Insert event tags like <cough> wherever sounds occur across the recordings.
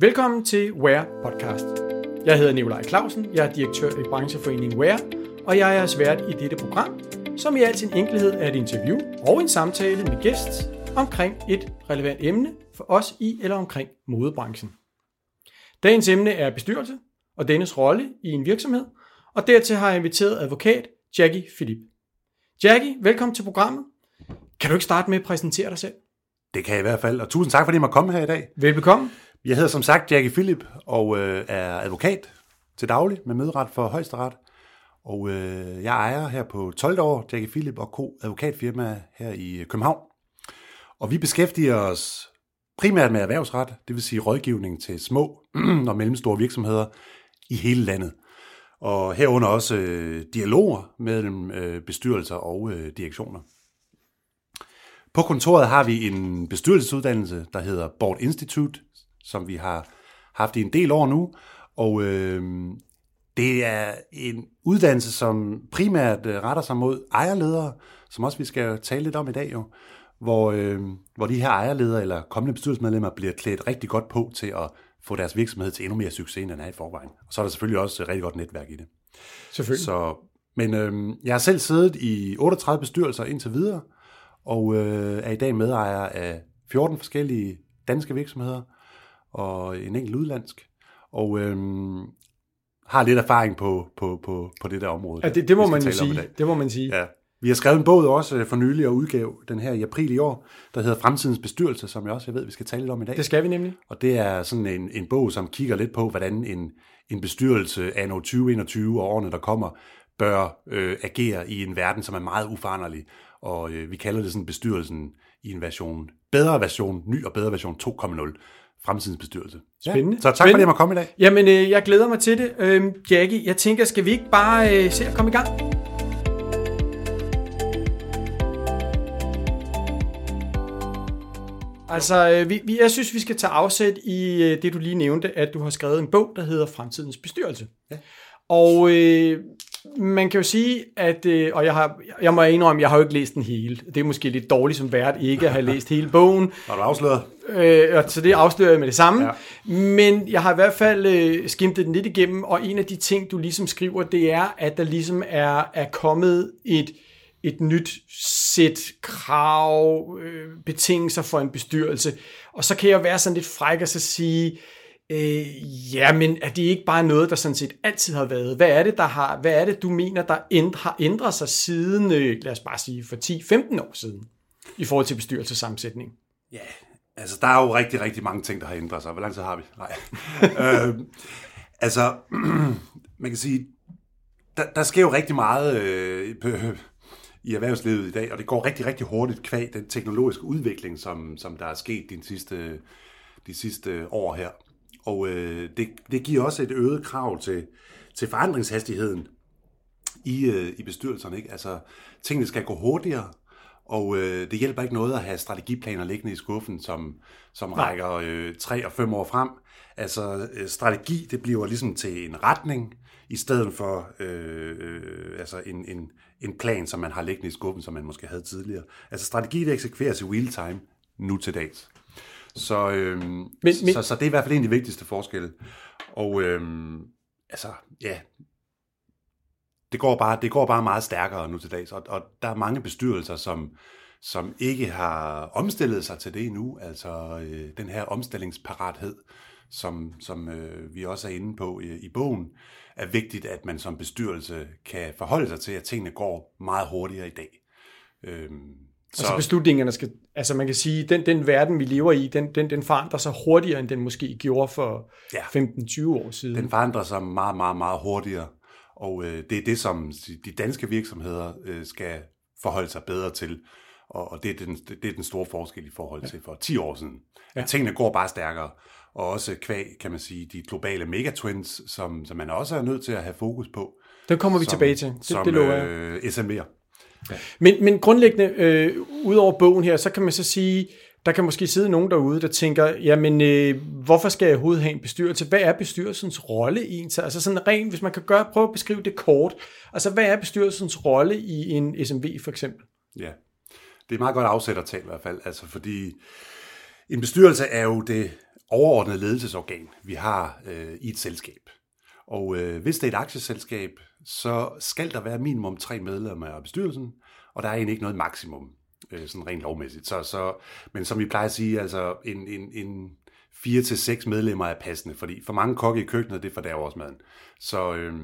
Velkommen til Where Podcast. Jeg hedder Nikolaj Clausen, jeg er direktør i brancheforeningen Where, og jeg er svært i dette program, som i al sin enkelhed er et interview og en samtale med gæst omkring et relevant emne for os i eller omkring modebranchen. Dagens emne er bestyrelse og dennes rolle i en virksomhed, og dertil har jeg inviteret advokat Jackie Philip. Jackie, velkommen til programmet. Kan du ikke starte med at præsentere dig selv? Det kan jeg i hvert fald, og tusind tak, fordi jeg måtte komme her i dag. Velbekomme. Jeg hedder som sagt Jackie Philip, og øh, er advokat til daglig med møderet for højesteret. Og øh, jeg ejer her på 12 år Jackie Philip og Co. advokatfirma her i øh, København. Og vi beskæftiger os primært med erhvervsret, det vil sige rådgivning til små <clears throat> og mellemstore virksomheder i hele landet. Og herunder også øh, dialoger mellem øh, bestyrelser og øh, direktioner. På kontoret har vi en bestyrelsesuddannelse, der hedder Board Institute, som vi har haft i en del år nu. Og øh, det er en uddannelse, som primært øh, retter sig mod ejerledere, som også vi skal tale lidt om i dag jo, hvor, øh, hvor de her ejerledere eller kommende bestyrelsesmedlemmer bliver klædt rigtig godt på til at få deres virksomhed til endnu mere succes, end den er i forvejen. Og så er der selvfølgelig også et rigtig godt netværk i det. Selvfølgelig. Så, men øh, jeg har selv siddet i 38 bestyrelser indtil videre, og øh, er i dag medejer af 14 forskellige danske virksomheder og en enkelt udlandsk. Og øh, har lidt erfaring på, på, på, på det der område. Ja, det, det må man jo sige. Det må man sige. Ja. Vi har skrevet en bog også øh, for nylig og udgav den her i april i år, der hedder Fremtidens Bestyrelse, som jeg også jeg ved, vi skal tale lidt om i dag. Det skal vi nemlig. Og det er sådan en, en bog, som kigger lidt på, hvordan en, en bestyrelse af 2021 og årene, der kommer, bør øh, agere i en verden, som er meget uforanderlig. Og øh, vi kalder det sådan bestyrelsen i en version, bedre version, ny og bedre version 2.0, fremtidens bestyrelse. Spændende. Ja, så tak Spændende. fordi jeg måtte komme i dag. Jamen, øh, jeg glæder mig til det. Øhm, Jackie, jeg tænker, skal vi ikke bare øh, se at komme i gang? Altså, øh, vi, vi, jeg synes, vi skal tage afsæt i øh, det, du lige nævnte, at du har skrevet en bog, der hedder Fremtidens Bestyrelse. Ja. Og øh, man kan jo sige, at, øh, og jeg, har, jeg må indrømme, jeg har jo ikke læst den hele. Det er måske lidt dårligt som vært ikke at have <laughs> læst hele bogen. Har du afsløret? Øh, så det afslører jeg med det samme. Ja. Men jeg har i hvert fald øh, skimtet den lidt igennem, og en af de ting, du ligesom skriver, det er, at der ligesom er, er kommet et, et nyt sæt krav, øh, betingelser for en bestyrelse. Og så kan jeg være sådan lidt fræk og så sige, øh, ja, men er det ikke bare noget, der sådan set altid har været? Hvad er det, der har, hvad er det, du mener, der ænd, har ændret sig siden, øh, lad os bare sige, for 10-15 år siden, i forhold til bestyrelsesammensætning? Ja, altså der er jo rigtig, rigtig mange ting, der har ændret sig. Hvor lang tid har vi? Nej. <laughs> øh, altså, <clears throat> man kan sige, der, der sker jo rigtig meget øh, i erhvervslivet i dag, og det går rigtig, rigtig hurtigt kvæg den teknologiske udvikling, som, som der er sket de sidste, de sidste år her. Og øh, det, det giver også et øget krav til, til forandringshastigheden i, øh, i bestyrelserne. Ikke? Altså, tingene skal gå hurtigere, og øh, det hjælper ikke noget at have strategiplaner liggende i skuffen, som, som rækker øh, tre og fem år frem. Altså, øh, strategi, det bliver ligesom til en retning, i stedet for øh, øh, altså en, en, en plan, som man har liggende i skuffen, som man måske havde tidligere. Altså, strategi, det eksekveres i real time, nu til dags. Så, øh, men, men- så, så det er i hvert fald en af de vigtigste forskelle. Og øh, altså, ja, det går bare, det går bare meget stærkere nu til dags, og, og der er mange bestyrelser, som, som ikke har omstillet sig til det endnu, altså øh, den her omstillingsparathed, som, som øh, vi også er inde på i, i bogen, er vigtigt, at man som bestyrelse kan forholde sig til, at tingene går meget hurtigere i dag. Øhm, Så altså beslutningerne skal, altså man kan sige, den, den verden, vi lever i, den, den, den forandrer sig hurtigere, end den måske gjorde for Ja. 15-20 år siden. Den forandrer sig meget, meget, meget hurtigere, og øh, det er det, som de danske virksomheder øh, skal forholde sig bedre til, og, og det, er den, det er den store forskel i forhold til for 10 år siden. Ja. At tingene går bare stærkere, og også kvæg, kan man sige, de globale megatrends, som, som man også er nødt til at have fokus på. Den kommer vi som, tilbage til, det, som, det lover jeg. øh, SMV'er. Men, men grundlæggende, øh, ud over bogen her, så kan man så sige, der kan måske sidde nogen derude, der tænker, jamen, øh, hvorfor skal jeg overhovedet have en bestyrelse? Hvad er bestyrelsens rolle i en? Altså sådan rent, hvis man kan gøre, prøve at beskrive det kort. Altså, hvad er bestyrelsens rolle i en SMV for eksempel? Ja, det er meget godt afsættertal i hvert fald, altså fordi en bestyrelse er jo det overordnede ledelsesorgan, vi har øh, i et selskab. Og øh, hvis det er et aktieselskab, så skal der være minimum tre medlemmer af bestyrelsen, og der er egentlig ikke noget maksimum, øh, sådan rent lovmæssigt. Så, så, men som vi plejer at sige, altså en, en, en fire til seks medlemmer er passende, fordi for mange kokke i køkkenet, det fordærver også maden. Så, øh,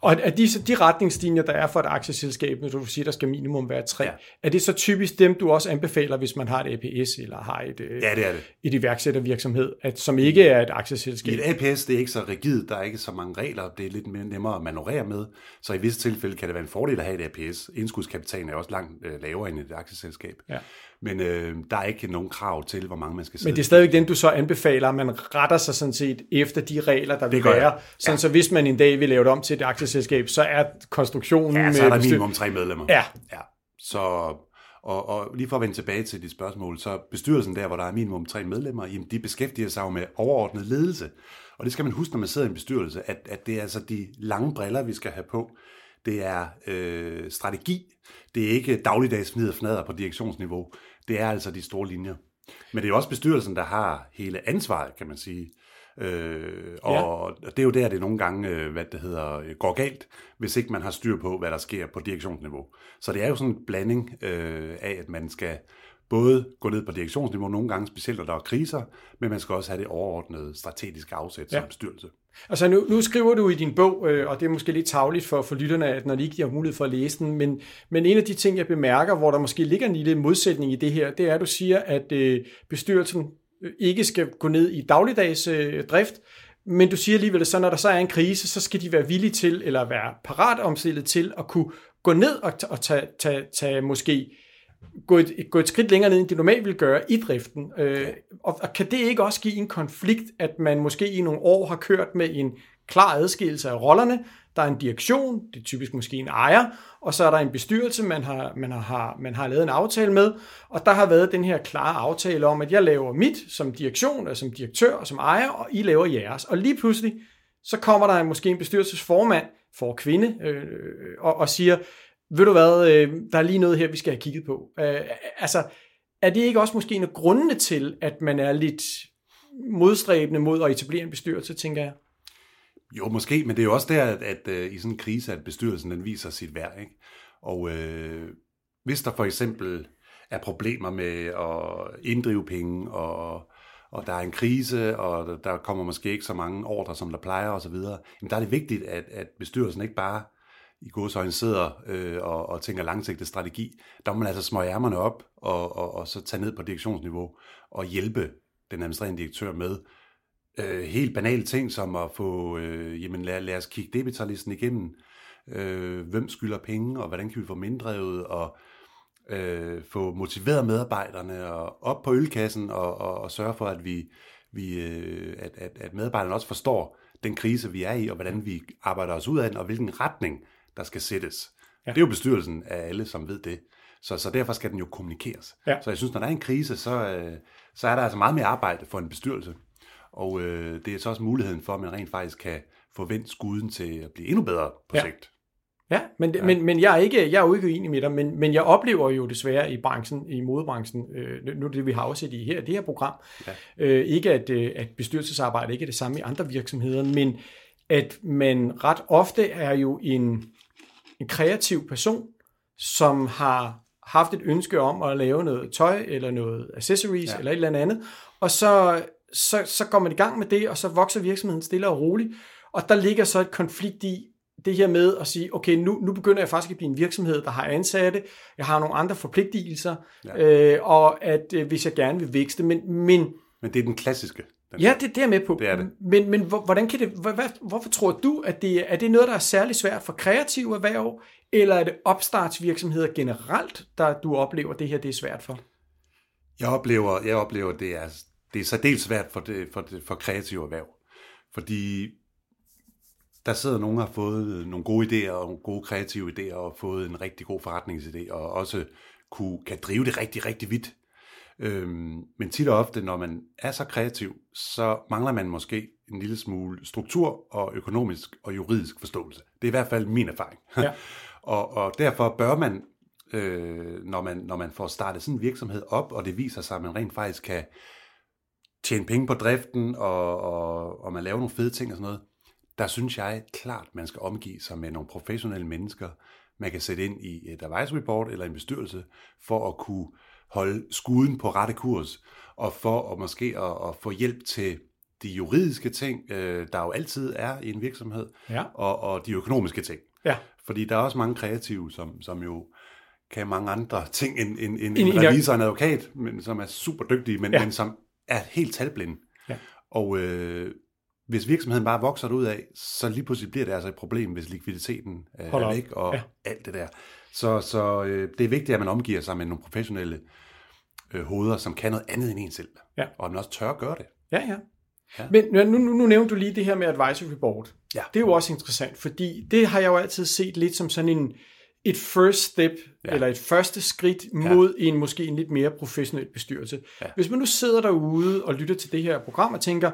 og er de, de retningslinjer, der er for et aktieselskab, når du siger, der skal minimum være tre, ja. er det så typisk dem, du også anbefaler, hvis man har et APS eller har et, øh, ja, det er det. et iværksættervirksomhed, at, som ikke er et aktieselskab? I et APS det er ikke så rigidt, der er ikke så mange regler, det er lidt nemmere at manøvrere med, så i visse tilfælde kan det være en fordel at have et APS. Indskudskapitalen er også langt øh, lavere end et aktieselskab. Ja. Men øh, der er ikke nogen krav til, hvor mange man skal sidde. Men det er stadigvæk den, du så anbefaler, man retter sig sådan set efter de regler, der vil være. Sådan ja. så hvis man en dag vil lave det om til et aktieselskab, så er konstruktionen... Ja, så er der minimum tre medlemmer. Ja. ja. Så, og, og lige for at vende tilbage til dit spørgsmål, så bestyrelsen der, hvor der er minimum tre medlemmer, jamen de beskæftiger sig jo med overordnet ledelse. Og det skal man huske, når man sidder i en bestyrelse, at, at det er altså de lange briller, vi skal have på. Det er øh, strategi. Det er ikke dagligdags fnider fnader på direktionsniveau det er altså de store linjer. Men det er også bestyrelsen, der har hele ansvaret, kan man sige. Øh, og ja. det er jo der, det nogle gange, øh, hvad det hedder, går galt, hvis ikke man har styr på, hvad der sker på direktionsniveau. Så det er jo sådan en blanding øh, af, at man skal både gå ned på direktionsniveau nogle gange, specielt når der er kriser, men man skal også have det overordnede strategiske afsæt ja. som bestyrelse. Altså nu, nu skriver du i din bog, øh, og det er måske lidt tavligt for, for lytterne, at når de ikke har mulighed for at læse den, men, men en af de ting, jeg bemærker, hvor der måske ligger en lille modsætning i det her, det er, at du siger, at øh, bestyrelsen øh, ikke skal gå ned i dagligdags øh, drift, men du siger alligevel, at så når der så er en krise, så skal de være villige til, eller være parat omstillet til at kunne gå ned og, og tage, tage, tage måske gå et, gå et skridt længere ned, end de normalt vil gøre i driften. Øh, og, og kan det ikke også give en konflikt, at man måske i nogle år har kørt med en klar adskillelse af rollerne? Der er en direktion, det er typisk måske en ejer, og så er der en bestyrelse, man har, man har, man har lavet en aftale med, og der har været den her klare aftale om, at jeg laver mit som direktion, eller som direktør og som ejer, og I laver jeres. Og lige pludselig, så kommer der måske en bestyrelsesformand, for kvinde, øh, og, og siger, ved du hvad, øh, der er lige noget her, vi skal have kigget på. Øh, altså, er det ikke også måske en af grundene til, at man er lidt modstræbende mod at etablere en bestyrelse, tænker jeg? Jo, måske, men det er jo også der, at, at, at i sådan en krise, at bestyrelsen den viser sit værd. Ikke? Og øh, hvis der for eksempel er problemer med at inddrive penge, og, og der er en krise, og der kommer måske ikke så mange ordre, som der plejer osv., jamen der er det vigtigt, at, at bestyrelsen ikke bare i godsøjne sidder øh, og, og tænker langsigtet strategi, der må man altså smøge ærmerne op og, og, og så tage ned på direktionsniveau og hjælpe den administrerende direktør med øh, helt banale ting som at få, øh, jamen lad, lad os kigge debitalisten igennem, øh, hvem skylder penge, og hvordan kan vi få minddrevet, og øh, få motiveret medarbejderne og op på ølkassen og, og, og sørge for, at vi, vi øh, at, at, at medarbejderne også forstår den krise, vi er i, og hvordan vi arbejder os ud af den, og hvilken retning der skal sættes. Ja. Det er jo bestyrelsen af alle, som ved det. Så, så derfor skal den jo kommunikeres. Ja. Så jeg synes, når der er en krise, så, øh, så er der altså meget mere arbejde for en bestyrelse. Og øh, det er så også muligheden for, at man rent faktisk kan forvente skuden til at blive endnu bedre på ja. sigt. Ja, men, ja. men, men jeg, er ikke, jeg er jo ikke uenig med dig, men, men jeg oplever jo desværre i branchen, i modebranchen, øh, nu det vi har afsat i her, det her program, ja. øh, ikke at, øh, at bestyrelsesarbejde ikke er det samme i andre virksomheder, men at man ret ofte er jo en, en kreativ person, som har haft et ønske om at lave noget tøj, eller noget accessories, ja. eller et eller andet, og så, så, så går man i gang med det, og så vokser virksomheden stille og roligt, og der ligger så et konflikt i, det her med at sige, okay, nu, nu begynder jeg faktisk at blive en virksomhed, der har ansatte, jeg har nogle andre forpligtelser, ja. øh, og at øh, hvis jeg gerne vil vækste, men, men men det er den klassiske. Den ja, det, det er med på. Det er det. Men, men hvordan kan det, hvad, hvorfor tror du, at det er det noget, der er særlig svært for kreative erhverv, eller er det opstartsvirksomheder generelt, der du oplever, det her det er svært for? Jeg oplever, jeg oplever det er, det er så dels svært for, det, for, det, for kreative erhverv. Fordi der sidder nogen, der har fået nogle gode idéer og nogle gode kreative idéer og fået en rigtig god forretningsidé og også kunne, kan drive det rigtig, rigtig vidt. Øhm, men tit og ofte, når man er så kreativ, så mangler man måske en lille smule struktur og økonomisk og juridisk forståelse. Det er i hvert fald min erfaring. <laughs> Ja. og, og derfor bør man, øh, når man, når man får startet sådan en virksomhed op, og det viser sig, at man rent faktisk kan tjene penge på driften, og, og, og man laver nogle fede ting og sådan noget, der synes jeg klart, man skal omgive sig med nogle professionelle mennesker, man kan sætte ind i et advisory board eller en bestyrelse, for at kunne holde skuden på rette kurs, og for at måske at, at få hjælp til de juridiske ting, øh, der jo altid er i en virksomhed, Ja. og, og de økonomiske ting. Ja. Fordi der er også mange kreative, som, som jo kan mange andre ting end, end, end En- revisor og en advokat, men som er super dygtige, men, Ja. men som er helt talblinde. Ja. Og øh, hvis virksomheden bare vokser ud af, så lige pludselig bliver det altså et problem, hvis likviditeten øh, Hold er væk og ja. alt det der. Så, så øh, det er vigtigt, at man omgiver sig med nogle professionelle øh, hoveder, som kan noget andet end en selv. Ja. Og man også tør at gøre det. Ja, ja. Ja. Men nu, nu, nu nævnte du lige det her med advisory board. Ja. Det er jo også interessant, fordi det har jeg jo altid set lidt som sådan en et first step, ja. Ja. eller et første skridt mod en måske en lidt mere professionel bestyrelse. Ja. Hvis man nu sidder derude og lytter til det her program og tænker,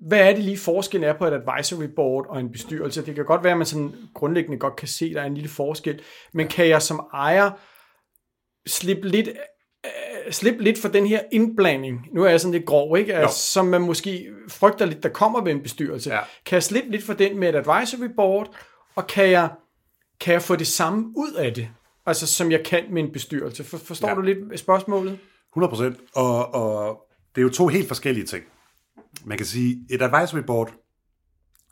hvad er det lige forskellen er på et advisory board og en bestyrelse? Det kan godt være, at man sådan grundlæggende godt kan se, at der er en lille forskel, men kan jeg som ejer slippe lidt øh, slippe lidt for den her indblanding, nu er jeg sådan lidt grov, ikke? Altså, som man måske frygter lidt, der kommer ved en bestyrelse. Ja. Kan jeg slippe lidt for den med et advisory board, og kan jeg, kan jeg få det samme ud af det, altså som jeg kan med en bestyrelse? For, forstår. Ja. du lidt spørgsmålet? 100 procent. Og, og det er jo to helt forskellige ting. Man kan sige, et advisory board,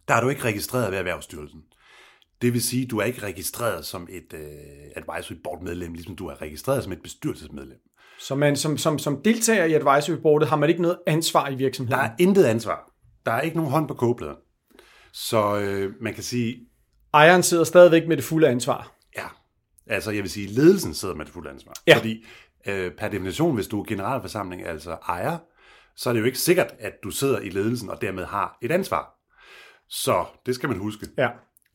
der er du ikke registreret ved Erhvervsstyrelsen. Det vil sige, du er ikke registreret som et øh, advisory board medlem, ligesom du er registreret som et bestyrelsesmedlem. Så man som, som, som deltager i advisory boardet, har man ikke noget ansvar i virksomheden? Der er intet ansvar. Der er ikke nogen hånd på kogepladen. Så øh, man kan sige, Ejeren sidder stadigvæk med det fulde ansvar. ja, altså jeg vil sige, ledelsen sidder med det fulde ansvar. Ja. Fordi øh, per definition, hvis du er generalforsamling, altså ejer, så er det jo ikke sikkert, at du sidder i ledelsen og dermed har et ansvar. Så det skal man huske. Ja.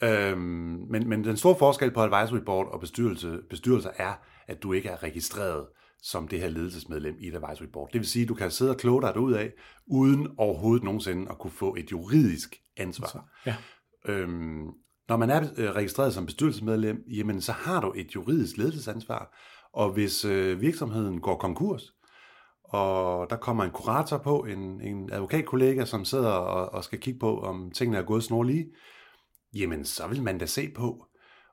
Øhm, men, men den store forskel på advisory board og bestyrelse, bestyrelser er, at du ikke er registreret som det her ledelsesmedlem i et advisory board. Det vil sige, at du kan sidde og kloge dig ud af, uden overhovedet nogensinde at kunne få et juridisk ansvar. Ja. Øhm, når man er øh, registreret som bestyrelsesmedlem, jamen så har du et juridisk ledelsesansvar, og hvis øh, virksomheden går konkurs, og der kommer en kurator på, en, en advokatkollega, som sidder og, og skal kigge på, om tingene er gået snorlige, jamen så vil man da se på,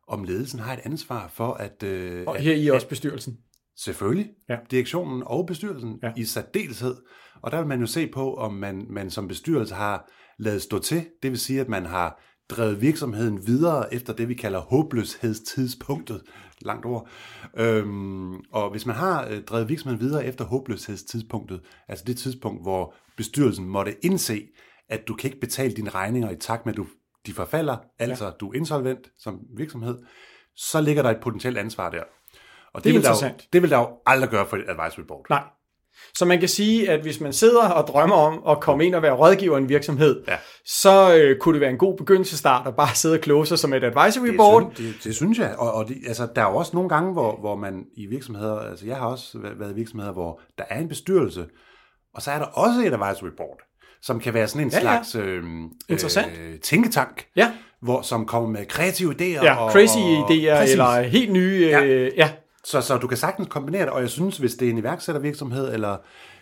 om ledelsen har et ansvar for at... Øh, Og her i også bestyrelsen. Selvfølgelig. Ja. Direktionen og bestyrelsen ja. i særdeleshed. Og der vil man jo se på, om man, man som bestyrelse har lavet stå til. Det vil sige, at man har drevet virksomheden videre efter det, vi kalder håbløshedstidspunktet. Langt ord. Øhm, og hvis man har øh, drevet virksomheden videre efter håbløshedstidspunktet, altså det tidspunkt, hvor bestyrelsen måtte indse, at du kan ikke betale dine regninger i takt med, at du, de forfalder, altså ja. du er insolvent som virksomhed, så ligger der et potentielt ansvar der. Og Det er vil der jo, det vil der jo aldrig gøre for et advisory board. Nej. Så man kan sige, at hvis man sidder og drømmer om at komme ind og være rådgiver i en virksomhed, Ja. så øh, kunne det være en god begyndelsestart at bare sidde og kloge sig som et advisory Det, board. synes, det, det synes jeg. Og, og det, altså, der er jo også nogle gange, hvor, hvor man i virksomheder, altså jeg har også været i virksomheder, hvor der er en bestyrelse, og så er der også et advisory board, som kan være sådan en Ja, ja. slags øh, Interessant. Øh, tænketank, Ja, hvor, som kommer med kreative idéer. ja og, crazy og, idéer Præcis. eller helt nye... Ja. Øh, ja. Så, så du kan sagtens kombinere det, og jeg synes, hvis det er en iværksættervirksomhed, eller,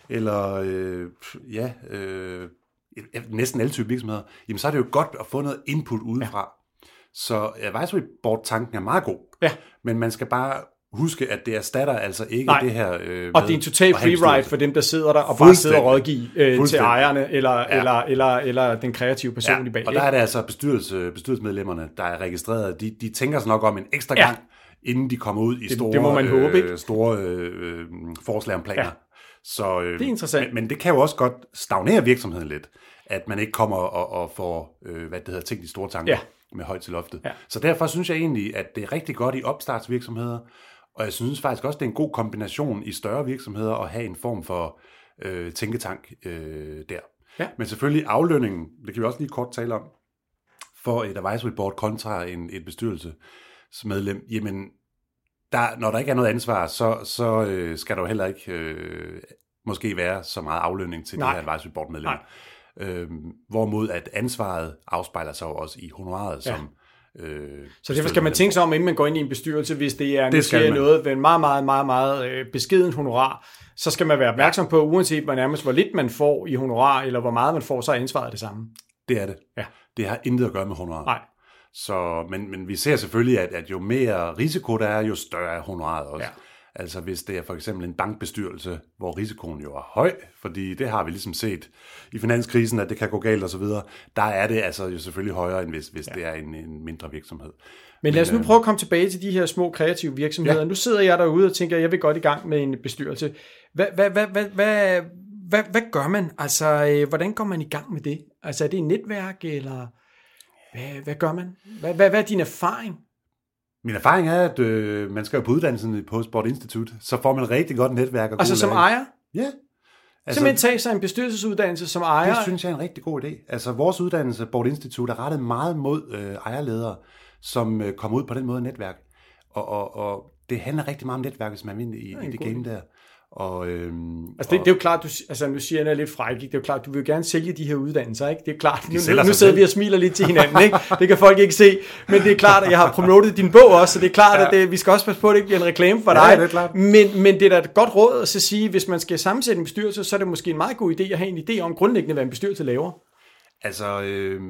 eller øh, ja, øh, næsten alle typer virksomheder, jamen så er det jo godt at få noget input udefra. Ja. Så advisory board-tanken er meget god, Ja. men man skal bare huske, at det erstatter altså ikke Nej. det her... Øh, Og det er en total free ride for dem, der sidder der og bare sidder og rådgiver øh, til ejerne eller. Ja. eller, eller, eller den kreative person Ja, i bag. og der er det altså bestyrelse, bestyrelsesmedlemmerne, der er registreret. De, de tænker sig nok om en ekstra Ja. gang, inden de kommer ud i store, det må man håbe, øh, ikke? store øh, øh, forslag om planer. Ja. Så, øh, Det er interessant. Men, men det kan jo også godt stagnere virksomheden lidt, at man ikke kommer og, og får, øh, hvad det hedder, tænkt de store tanker Ja. med højt til loftet. Ja. Så derfor synes jeg egentlig, at det er rigtig godt i opstartsvirksomheder, og jeg synes faktisk også, det er en god kombination i større virksomheder at have en form for øh, tænketank øh, der. Ja. Men selvfølgelig aflønningen, det kan vi også lige kort tale om, for et advisory board kontra en, et bestyrelsesmedlem, jamen, der, når der ikke er noget ansvar, så, så øh, skal der jo heller ikke øh, måske være så meget aflønning til Nej. det her advisory board medlem. Nej. Øhm, hvorimod at ansvaret afspejler sig jo også i honoraret, Ja. som Øh, så derfor skal man tænke sig om, inden man går ind i en bestyrelse, hvis det er Det skal noget ved en meget, meget, meget, meget øh, beskeden honorar, så skal man være opmærksom på, uanset hvor nærmest hvor lidt man får i honorar, eller hvor meget man får, så er ansvaret det samme. Det er det. Ja. Det har intet at gøre med honorar. Nej. Så, men, men vi ser selvfølgelig, at, at jo mere risiko der er, jo større er honoraret også. Ja. Altså hvis det er for eksempel en bankbestyrelse, hvor risikoen jo er høj, fordi det har vi ligesom set i finanskrisen, at det kan gå galt og så videre, der er det altså jo selvfølgelig højere, end hvis, hvis ja. det er en, en mindre virksomhed. Men lad os nu prøve at komme tilbage til de her små kreative virksomheder. Ja. Nu sidder jeg derude og tænker, at jeg vil godt i gang med en bestyrelse. Hvad, hvad, hvad, hvad, hvad, hvad, hvad gør man? Altså, øh, hvordan går man i gang med det? Altså, er det et netværk, eller hvad, hvad gør man? Hvad, hvad, hvad er din erfaring? Min erfaring er, at øh, man skal jo på uddannelsen på Sport Institute, så får man rigtig godt netværk. Og Altså som lærere. ejer? Ja. Altså, Simpelthen tage sig en bestyrelsesuddannelse som ejer? Det synes jeg er en rigtig god idé. Altså, vores uddannelse, Board Institute, er rettet meget mod øh, ejerledere, som øh, kommer ud på den måde netværk. Og, og, og det handler rigtig meget om netværk, hvis man er i, i det game der. Og, øhm, Altså det, det er jo klart, du, altså nu siger jeg, er lidt fræk, ikke? det er jo klart, du vil jo gerne sælge de her uddannelser, ikke? Det er klart, nu, nu sig sidder vi og smiler lidt til hinanden, ikke? Det kan folk ikke se, men det er klart, at jeg har promotet din bog også, så det er klart, ja. at det, vi skal også passe på, at det ikke bliver en reklame for Ja, dig. det er klart. Men, men det er da et godt råd at så sige, hvis man skal sammensætte en bestyrelse, så er det måske en meget god idé at have en idé om grundlæggende, hvad en bestyrelse laver. Altså, øh,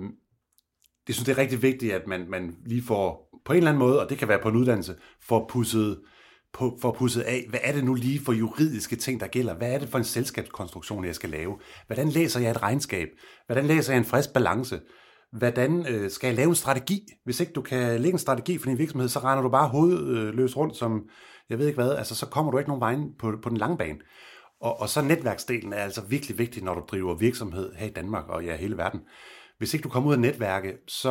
det synes det er rigtig vigtigt, at man, man lige får på en eller anden måde, og det kan være på en uddannelse, får pusset, på, for pusset af, hvad er det nu lige for juridiske ting, der gælder? Hvad er det for en selskabskonstruktion, jeg skal lave? Hvordan læser jeg et regnskab? Hvordan læser jeg en frisk balance? Hvordan øh, skal jeg lave en strategi? Hvis ikke du kan lægge en strategi for din virksomhed, så render du bare hovedløs øh, rundt, som jeg ved ikke hvad, altså så kommer du ikke nogen vej på, på den lange bane. Og, og så netværksdelen er altså virkelig vigtig, når du driver virksomhed her i Danmark og ja, hele verden. Hvis ikke du kommer ud af netværket, så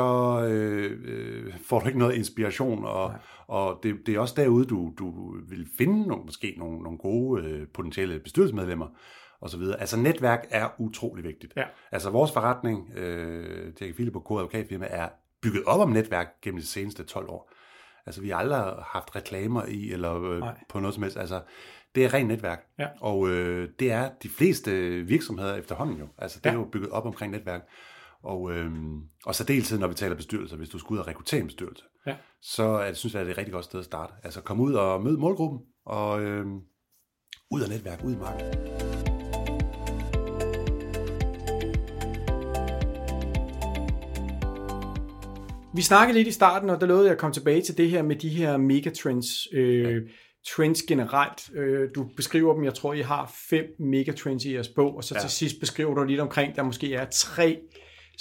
øh, øh, får du ikke noget inspiration, og, og det, det er også derude, du, du vil finde nogle, måske nogle, nogle gode øh, potentielle bestyrelsesmedlemmer og så videre. Altså netværk er utrolig vigtigt. Ja. Altså vores forretning, øh, Dirk Philip og K. Advokatfirma, er bygget op om netværk gennem de seneste 12 år. Altså vi har aldrig haft reklamer i, eller øh, Nej. på noget som helst. Altså det er rent netværk. Ja. Og øh, det er de fleste virksomheder efterhånden jo. Altså det er Ja. jo bygget op omkring netværk. Og, øh, og så deltid, når vi taler bestyrelser, hvis du skal ud og rekruttere en bestyrelse, Ja. så er det, synes jeg, det er et rigtig godt sted at starte. Altså kom ud og mød målgruppen, og øh, ud af netværk, ud i markedet. Vi snakkede lidt i starten, og der lovede jeg at komme tilbage til det her med de her megatrends. Øh, trends generelt. Øh, du beskriver dem, jeg tror, I har fem megatrends i jeres bog, og så ja. til sidst beskriver du lidt omkring, der måske er tre,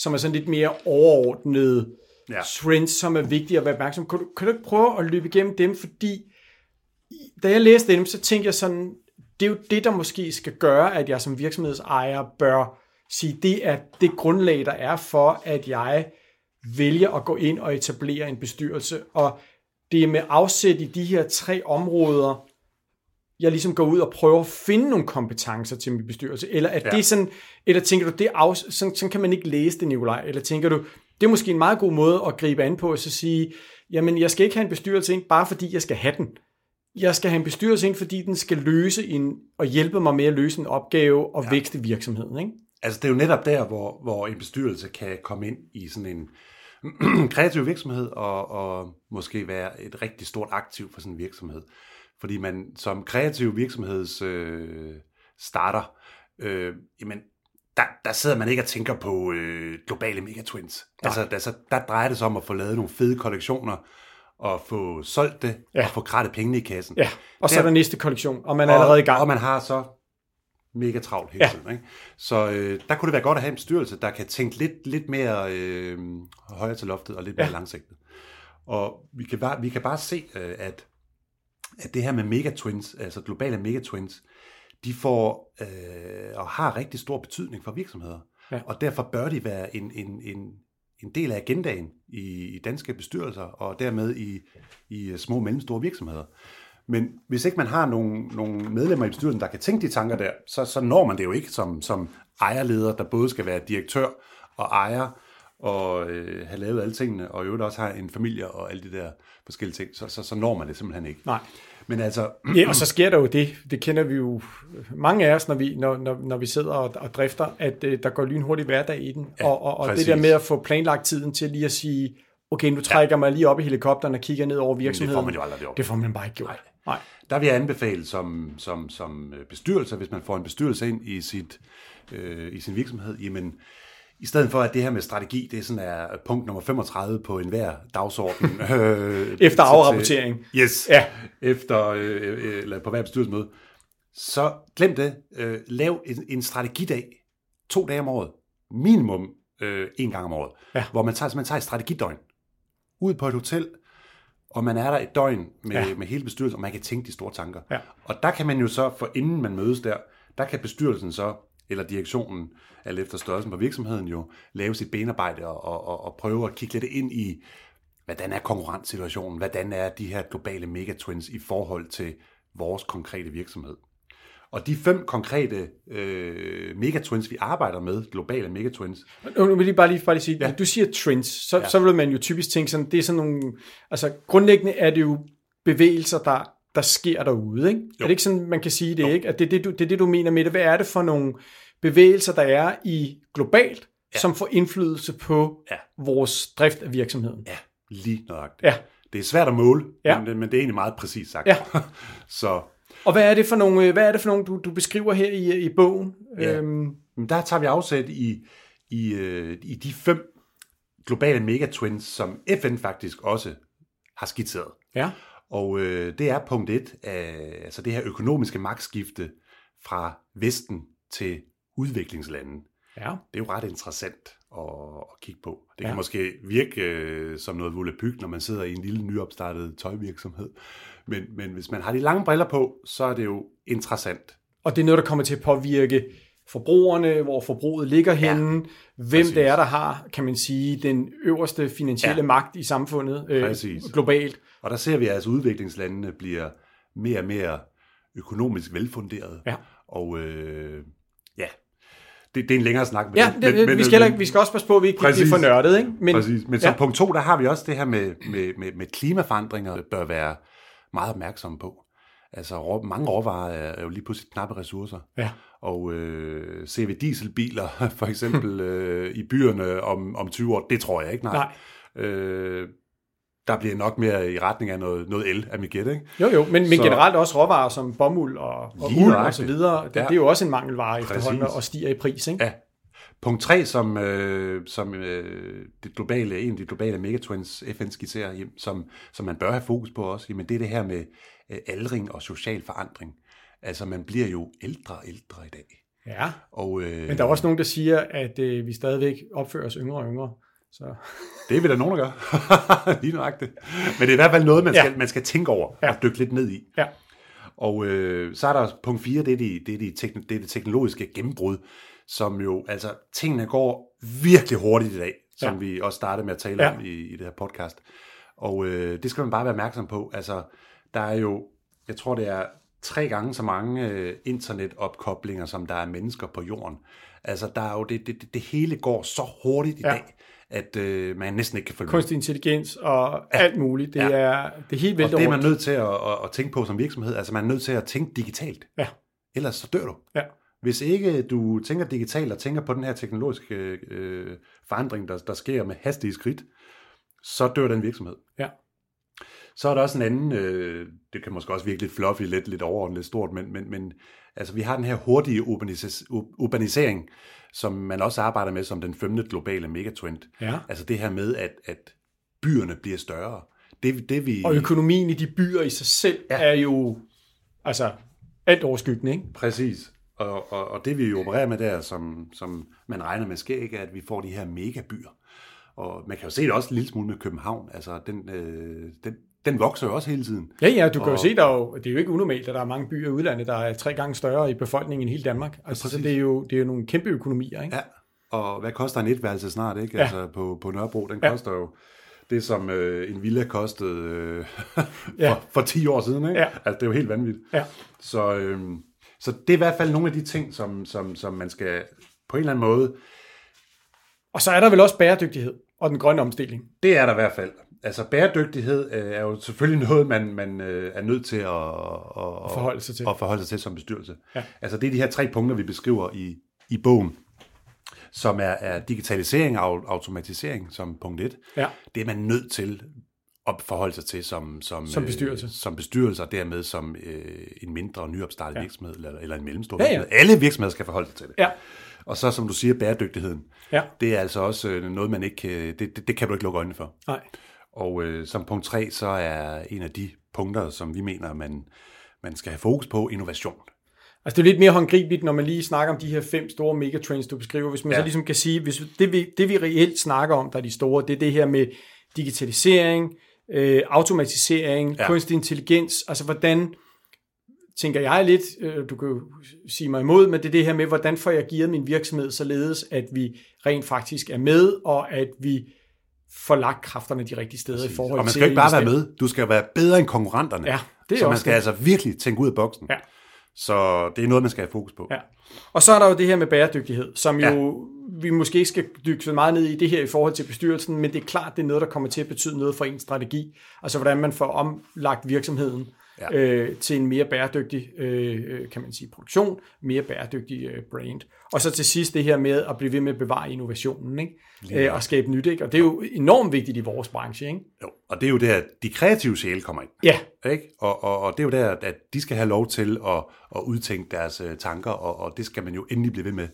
som er sådan lidt mere overordnede Ja. trends, som er vigtige at være opmærksom. Kan du, kan du ikke prøve at løbe igennem dem, fordi da jeg læste dem, så tænkte jeg sådan, det er jo det, der måske skal gøre, at jeg som virksomhedsejer bør sige, det er det grundlag, der er for, at jeg vælger at gå ind og etablere en bestyrelse. Og det er med afsæt i de her tre områder, jeg ligesom går ud og prøver at finde nogle kompetencer til min bestyrelse. Eller er ja. Det sådan, eller tænker du, det er af, sådan, sådan kan man ikke læse det, Nikolaj. Eller tænker du, det er måske en meget god måde at gribe an på, at så sige, jamen jeg skal ikke have en bestyrelse ind, bare fordi jeg skal have den. Jeg skal have en bestyrelse ind, fordi den skal løse en, og hjælpe mig med at løse en opgave og ja. vækste virksomheden. Ikke? Altså det er jo netop der, hvor, hvor en bestyrelse kan komme ind i sådan en <clears throat> kreativ virksomhed og, og måske være et rigtig stort aktiv for sådan en virksomhed. Fordi man som kreativ virksomheds øh, starter, øh, jamen, der, der sidder man ikke og tænker på øh, globale megatwins. Altså, altså, der drejer det sig om at få lavet nogle fede kollektioner, og få solgt det, Ja. og få krattet pengene i kassen. Ja, og så er Der- der næste kollektion, og man er allerede i gang. Og man har så mega travlt hele Ja. tiden. Ikke? Så øh, der kunne det være godt at have en bestyrelse, der kan tænke lidt, lidt mere øh, højere til loftet og lidt Ja. mere langsigtet. Og vi kan bare, vi kan bare se, øh, at, at det her med megatwins, altså globale megatwins, de får øh, og har rigtig stor betydning for virksomheder. Ja. Og derfor bør de være en, en, en, en del af agendaen i, i danske bestyrelser, og dermed i, i små og mellemstore virksomheder. Men hvis ikke man har nogle, nogle medlemmer i bestyrelsen, der kan tænke de tanker der, så, så når man det jo ikke som, som ejerleder, der både skal være direktør og ejer, og øh, have lavet alle tingene, og i øvrigt også har en familie og alle de der forskellige ting, så, så, så når man det simpelthen ikke. Nej. Men altså, <clears throat> Ja, og så sker der jo det, det kender vi jo mange af os, når vi, når, når, når vi sidder og, og drifter, at øh, der går lynhurtigt hverdag i den, Ja, og, og, og det der med at få planlagt tiden til lige at sige, okay, nu trækker ja. mig lige op i helikopteren og kigger ned over virksomheden. det får man jo aldrig gjort. Det får man bare ikke gjort. Nej. Nej. Der vil jeg anbefale som, som, som øh, bestyrelse, hvis man får en bestyrelse ind i, sit, øh, i sin virksomhed, jamen, i stedet for, at det her med strategi, det er sådan er punkt nummer 35 på enhver dagsorden. <laughs> øh, efter afrapportering. Yes. Ja. Efter, øh, øh, eller på hver bestyrelsesmøde. Så glem det. Øh, lav en, en strategidag to dage om året. Minimum øh, en gang om året. Ja. Hvor man tager, man tager et strategidøgn. Ud på et hotel, og man er der et døgn med, ja. med hele bestyrelsen, og man kan tænke de store tanker. Ja. Og der kan man jo så, for inden man mødes der, der kan bestyrelsen så, eller direktionen, alt efter størrelsen på virksomheden jo, lave sit benarbejde og, og, og, prøve at kigge lidt ind i, hvordan er konkurrencesituationen, hvordan er de her globale megatwins i forhold til vores konkrete virksomhed. Og de fem konkrete øh, megatwins, vi arbejder med, globale megatwins. Nu vil jeg bare lige, bare lige sige, ja. du siger trends, så, ja. så vil man jo typisk tænke sådan, det er sådan nogle, altså grundlæggende er det jo bevægelser, der, der sker derude, ikke? Jo. Er det ikke sådan, man kan sige det, jo. ikke? At det er det, du, det er det, du mener med det. Hvad er det for nogle bevægelser, der er i globalt, ja. som får indflydelse på ja. vores drift af virksomheden? Ja, lige nøjagtigt. Ja. Det er svært at måle, ja. men, men det er egentlig meget præcis sagt. Ja. <laughs> så og hvad er det for nogle, øh, hvad er det for nogle du, du beskriver her i, i bogen? Ja. Øhm. Der tager vi afsæt i, i, øh, i de fem globale megatwins, som FN faktisk også har skitseret. Ja. Og øh, det er punkt et, af, altså det her økonomiske magtskifte fra Vesten til udviklingslande. Ja. Det er jo ret interessant at, at kigge på. Det kan ja. måske virke øh, som noget volapyk, når man sidder i en lille nyopstartet tøjvirksomhed. Men, men hvis man har de lange briller på, så er det jo interessant. Og det er noget, der kommer til at påvirke forbrugerne, hvor forbruget ligger ja, henne, hvem præcis. det er, der har, kan man sige, den øverste finansielle ja. magt i samfundet øh, globalt. Og der ser vi altså, at udviklingslandene bliver mere og mere økonomisk velfunderet. Ja. Og øh, ja, det, det er en længere snak. Men, ja, det, men, men, vi, skal men, vi skal også passe på, at vi ikke præcis, bliver for nørdet. Ikke? Men, præcis. Men som punkt to, der har vi også det her med, med, med, med klimaforandringer, bør være meget opmærksomme på. Altså rå, mange råvarer er jo lige pludselig knappe ressourcer. Ja. Og øh, ser vi dieselbiler <laughs> for eksempel <laughs> øh, i byerne om, om 20 år, det tror jeg ikke, nej. nej. Øh, der bliver nok mere i retning af noget, noget el, af mit gæt, ikke? Jo, jo, men, men generelt også råvarer som bomuld og, og uld og så videre, det, ja. det er jo også en mangelvare efterhånden og stiger i pris, ikke? Ja. Punkt 3, som, øh, som øh, det globale, en af de globale megatwins, FN skitserer, som, som man bør have fokus på også, jamen det er det her med øh, aldring og social forandring. Altså man bliver jo ældre og ældre i dag. Ja, og, øh, men der er også nogen, der siger, at øh, vi stadigvæk opfører os yngre og yngre. Så. <laughs> Det er vi da nogen, der gør. <laughs> Lige nøjagtigt. Men det er i hvert fald noget, man skal, ja. man skal tænke over ja. og dykke lidt ned i. Ja. Og øh, så er der punkt 4, det er, de, det, er de tekn- det er det teknologiske gennembrud, som jo, altså tingene går virkelig hurtigt i dag, som ja. vi også startede med at tale ja. om i, i det her podcast. Og øh, det skal man bare være opmærksom på. Altså, der er jo, jeg tror det er tre gange så mange øh, internetopkoblinger, som der er mennesker på jorden. Altså, der er jo det, det, det, hele går så hurtigt i ja. dag, at øh, man næsten ikke kan følge Kunstig intelligens og ja. alt muligt. Det, ja. er, det er helt vildt Og det er man nødt til at, at, at tænke på som virksomhed. Altså, man er nødt til at tænke digitalt. Ja. Ellers så dør du. Ja. Hvis ikke du tænker digitalt og tænker på den her teknologiske øh, forandring, der, der sker med hastige skridt, så dør den virksomhed. Ja. Så er der også en anden, øh, det kan måske også virke lidt fluffy, lidt, lidt overordnet, lidt stort, men, men, men altså, vi har den her hurtige urbanis- urbanisering, som man også arbejder med som den femte globale megatrend. Ja. Altså det her med, at, at byerne bliver større. Det, det vi... Og økonomien i de byer i sig selv ja. er jo altså alt overskyggende, ikke? Præcis. Og, og, og det vi jo opererer med der, som, som man regner med sker, ikke, er, at vi får de her megabyer. Og man kan jo se det også en lille smule med København. Altså, den, øh, den, den vokser jo også hele tiden. Ja, ja, du kan og, jo se, der jo, det er jo ikke unormalt, at der er mange byer i udlandet, der er tre gange større i befolkningen end hele Danmark. Altså, ja, så det er, jo, det er jo nogle kæmpe økonomier, ikke? Ja, og hvad koster en etværelse snart, ikke? Ja. Altså, på, på Nørrebro, den ja. koster jo det, som øh, en villa kostede øh, for, <laughs> ja. for 10 år siden, ikke? Ja. Altså, det er jo helt vanvittigt. Ja. Så, øh, så det er i hvert fald nogle af de ting, som, som, som man skal på en eller anden måde... Og så er der vel også bæredygtighed og den grønne omstilling. Det er der i hvert fald. Altså bæredygtighed øh, er jo selvfølgelig noget, man, man øh, er nødt til at, at, at, forholde sig til. at forholde sig til som bestyrelse. Ja. Altså det er de her tre punkter, vi beskriver i, i bogen, som er, er digitalisering og automatisering som punkt et. Ja. Det er man nødt til at forholde sig til som, som, Som bestyrelse. Øh, som bestyrelse, og dermed som øh, en mindre nyopstartet ja. virksomhed, eller, eller en mellemstor Ja, ja. virksomhed. Alle virksomheder skal forholde sig til det. Ja. Og så, som du siger, bæredygtigheden. Ja. Det er altså også øh, noget, man ikke, øh, det, det, det kan du ikke lukke øjnene for. Nej. Og øh, som punkt tre, så er en af de punkter, som vi mener, man, man skal have fokus på, innovation. Altså det er lidt mere håndgribeligt, når man lige snakker om de her fem store megatrends, du beskriver. Hvis man. Ja. så ligesom kan sige, hvis det vi, det vi reelt snakker om, der er de store, det er det her med digitalisering, øh, automatisering, ja. Kunstig intelligens. Altså hvordan, tænker jeg lidt, øh, du kan jo sige mig imod, men det er det her med, hvordan får jeg gearet min virksomhed således, at vi rent faktisk er med, og at vi får lagt kræfterne de rigtige steder i forhold Og man til skal jo ikke bare være med, du skal være bedre end konkurrenterne. Ja, det er så man skal det. altså virkelig tænke ud af boksen. Ja. Så det er noget, man skal have fokus på. Ja. Og så er der jo det her med bæredygtighed, som jo Ja. Vi måske ikke skal dykke så meget ned i det her i forhold til bestyrelsen, men det er klart, det er noget, der kommer til at betyde noget for en strategi. Altså hvordan man får omlagt virksomheden ja. Øh, til en mere bæredygtig, øh, øh, kan man sige, produktion, mere bæredygtig øh, brand. Og så til sidst det her med at blive ved med at bevare innovationen, ikke? Øh, og skabe nyt, ikke? Og det er jo enormt vigtigt i vores branche, ikke? Jo. Og det er jo der, de kreative sjæle kommer ind. Ja, Ikke? Og, og, og det er jo der, at de skal have lov til at, at udtænke deres øh, tanker, og, og det skal man jo endelig blive ved med.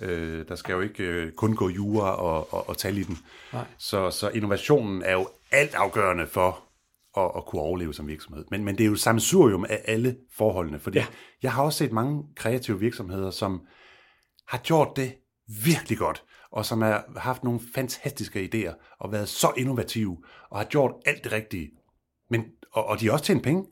Øh, der skal jo ikke øh, kun gå jura og, og, og tale i den. Nej. Så, så innovationen er jo alt afgørende for at, at kunne overleve som virksomhed. Men, men det er jo sammensurium af alle forholdene, fordi ja. jeg har også set mange kreative virksomheder, som har gjort det virkelig godt, og som har haft nogle fantastiske idéer, og været så innovative, og har gjort alt det rigtige. Men, og, og de har også tjent penge.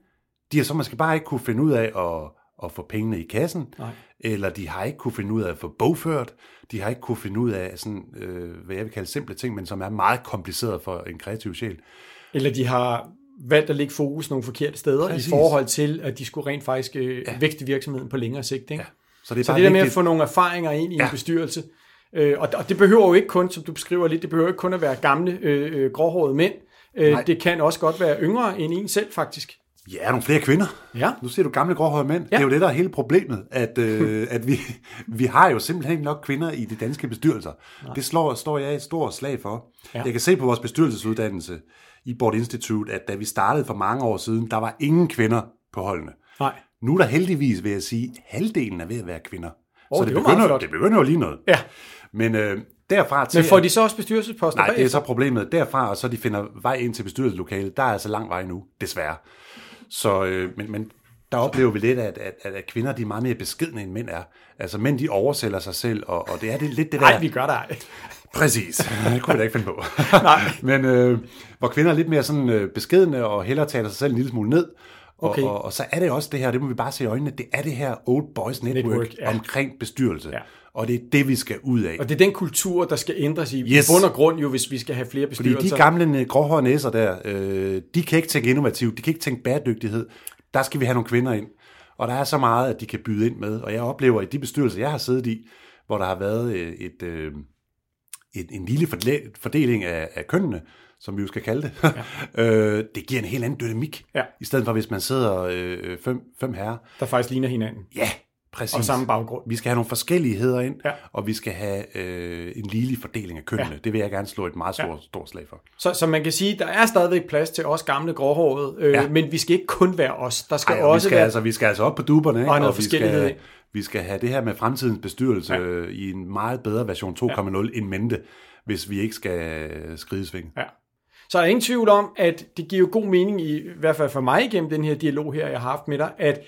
De har så måske bare ikke kunne finde ud af at, at få pengene i kassen, Nej. eller de har ikke kunne finde ud af at få bogført, de har ikke kunne finde ud af sådan, øh, hvad jeg vil kalde simple ting, men som er meget kompliceret for en kreativ sjæl. eller de har valgt at lægge fokus nogle forkerte steder Præcis. i forhold til, at de skulle rent faktisk øh, ja. vækste virksomheden på længere sigt, ikke? Ja. Så det er Så det der med at få nogle erfaringer ind i ja. en bestyrelse, øh, og, og det behøver jo ikke kun, som du beskriver lidt, det behøver ikke kun at være gamle, øh, øh, gråhårede mænd. Øh, Nej. det kan også godt være yngre end en selv, faktisk. Ja, nogle flere kvinder. Ja. Nu siger du gamle gråhårede mænd. Ja. Det er jo det, der er hele problemet, at, øh, at vi, vi har jo simpelthen ikke nok kvinder i de danske bestyrelser. Nej. Det slår, står jeg et stort slag for. Ja. Jeg kan se på vores bestyrelsesuddannelse i Board Institute, at da vi startede for mange år siden, der var ingen kvinder på holdene. Nej. Nu er der heldigvis, vil jeg sige, halvdelen er ved at være kvinder. Åh, så det det, er begynder, det begynder jo lige noget. Ja. Men øh, derfra til... Men får de så også bestyrelsesposter Nej, det er bagefter? så problemet. Derfra, og så de finder vej ind til bestyrelseslokalet, der er altså lang vej nu, desværre. Så, øh, men, men der oplever vi lidt, at, at, at, at kvinder de er meget mere beskedne, end mænd er. Altså mænd, de oversælger sig selv, og, og det er det, lidt det der... Nej, vi gør det ej. Præcis. <laughs> Det kunne vi da ikke finde på. Nej. <laughs> Men øh, hvor kvinder er lidt mere sådan øh, beskedne, og hellere tager sig selv en lille smule ned. Og, Okay. og, og så er det også det her, det må vi bare se i øjnene, det er det her old boys network, Network, ja. omkring bestyrelse. Ja. Og det er det, vi skal ud af. Og det er den kultur, der skal ændres i Yes. bund og grund, jo, hvis vi skal have flere Fordi bestyrelser. de gamle gråhårede næser der, øh, de kan ikke tænke innovativt, de kan ikke tænke bæredygtighed. Der skal vi have nogle kvinder ind. Og der er så meget, at de kan byde ind med. Og jeg oplever i de bestyrelser, jeg har siddet i, hvor der har været øh, et, øh, et, en lille fordel- fordeling af, af kønnene, som vi jo skal kalde det, ja. <laughs> øh, det giver en helt anden dynamik. Ja. I stedet for, hvis man sidder øh, fem, fem herrer. der faktisk ligner hinanden. Ja, præcis. Og samme baggrund. Vi skal have nogle forskelligheder ind, Ja. og vi skal have øh, en ligelig fordeling af kønnene. Ja. Det vil jeg gerne slå et meget stort, Ja. stort slag for. Så, så man kan sige, der er stadigvæk plads til os gamle gråhårede, øh, ja. Men vi skal ikke kun være os. Der skal Ej, og vi også skal, være... altså, vi skal altså op på duberne, ikke? Og noget vi forskellighed, skal, vi skal have det her med fremtidens bestyrelse Ja. i en meget bedre version 2.0 ja. end mente, hvis vi ikke skal skride sving. Ja. Så er der ingen tvivl om, at det giver jo god mening, i, i hvert fald for mig igennem den her dialog her, jeg har haft med dig, at,